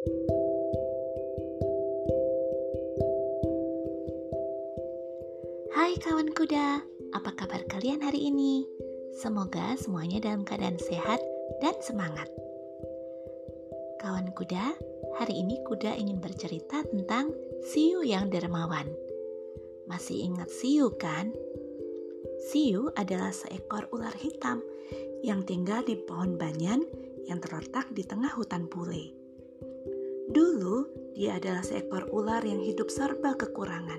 Hai kawan kuda, apa kabar kalian hari ini? Semoga semuanya dalam keadaan sehat dan semangat. Kawan kuda, hari ini kuda ingin bercerita tentang Siu yang dermawan. Masih ingat Siu kan? Siu adalah seekor ular hitam yang tinggal di pohon banyan yang terletak di tengah hutan pule. Dulu, dia adalah seekor ular yang hidup serba kekurangan.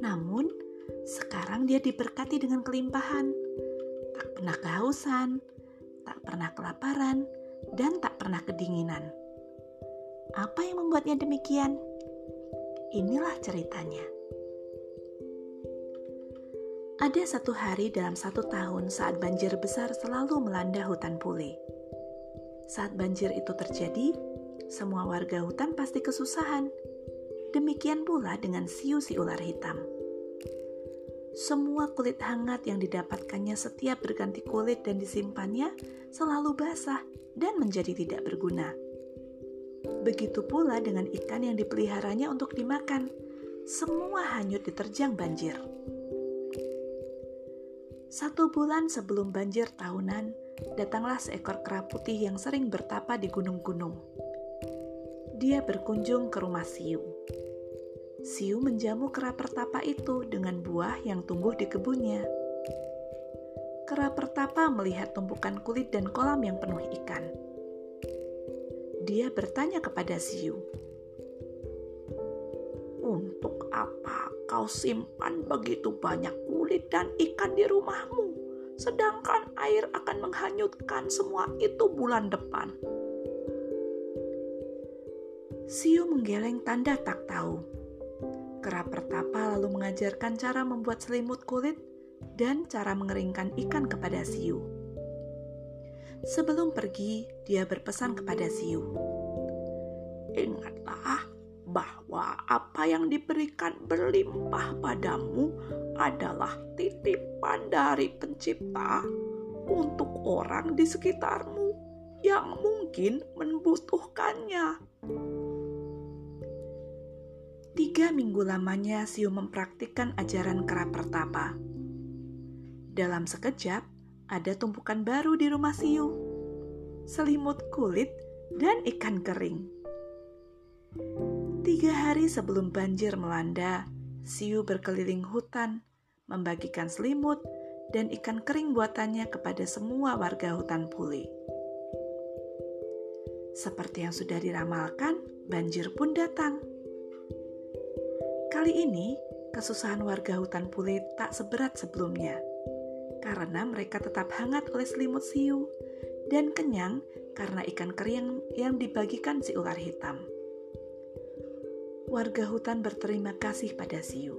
Namun, sekarang dia diberkati dengan kelimpahan. Tak pernah kehausan, tak pernah kelaparan, dan tak pernah kedinginan. Apa yang membuatnya demikian? Inilah ceritanya. Ada satu hari dalam satu tahun saat banjir besar selalu melanda hutan pule. Saat banjir itu terjadi, semua warga hutan pasti kesusahan. Demikian pula dengan siu si ular hitam. Semua kulit hangat yang didapatkannya setiap berganti kulit dan disimpannya selalu basah dan menjadi tidak berguna. Begitu pula dengan ikan yang dipeliharanya untuk dimakan. Semua hanyut diterjang banjir. Satu bulan sebelum banjir tahunan, datanglah seekor kera putih yang sering bertapa di gunung-gunung. Dia berkunjung ke rumah Siu. Siu menjamu kera pertapa itu dengan buah yang tumbuh di kebunnya. Kera pertapa melihat tumpukan kulit dan kolam yang penuh ikan. Dia bertanya kepada Siu, "Untuk apa kau simpan begitu banyak kulit dan ikan di rumahmu, sedangkan air akan menghanyutkan semua itu bulan depan. Siu menggeleng tanda tak tahu. Kera pertapa lalu mengajarkan cara membuat selimut kulit dan cara mengeringkan ikan kepada Siu. Sebelum pergi, dia berpesan kepada Siu. Ingatlah, bahwa apa yang diberikan berlimpah padamu adalah titipan dari Pencipta untuk orang di sekitarmu yang mungkin membutuhkannya. Tiga minggu lamanya Siu mempraktikkan ajaran kera pertapa. Dalam sekejap, ada tumpukan baru di rumah Siu. Selimut kulit dan ikan kering. Tiga hari sebelum banjir melanda, Siu berkeliling hutan, membagikan selimut dan ikan kering buatannya kepada semua warga hutan pule. Seperti yang sudah diramalkan, banjir pun datang. Kali ini, kesusahan warga hutan pule tak seberat sebelumnya, karena mereka tetap hangat oleh selimut siu dan kenyang karena ikan kering yang dibagikan si ular hitam warga hutan berterima kasih pada Siu.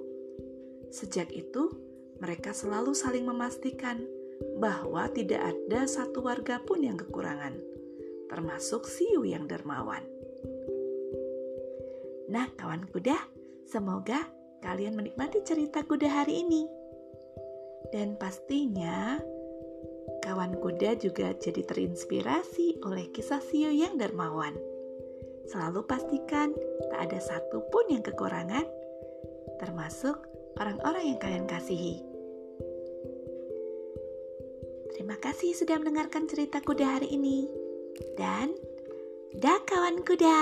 Sejak itu, mereka selalu saling memastikan bahwa tidak ada satu warga pun yang kekurangan, termasuk Siu yang dermawan. Nah, kawan kuda, semoga kalian menikmati cerita kuda hari ini. Dan pastinya, kawan kuda juga jadi terinspirasi oleh kisah Siu yang dermawan. Selalu pastikan tak ada satupun yang kekurangan, termasuk orang-orang yang kalian kasihi. Terima kasih sudah mendengarkan cerita kuda hari ini. Dan, dah kawan kuda.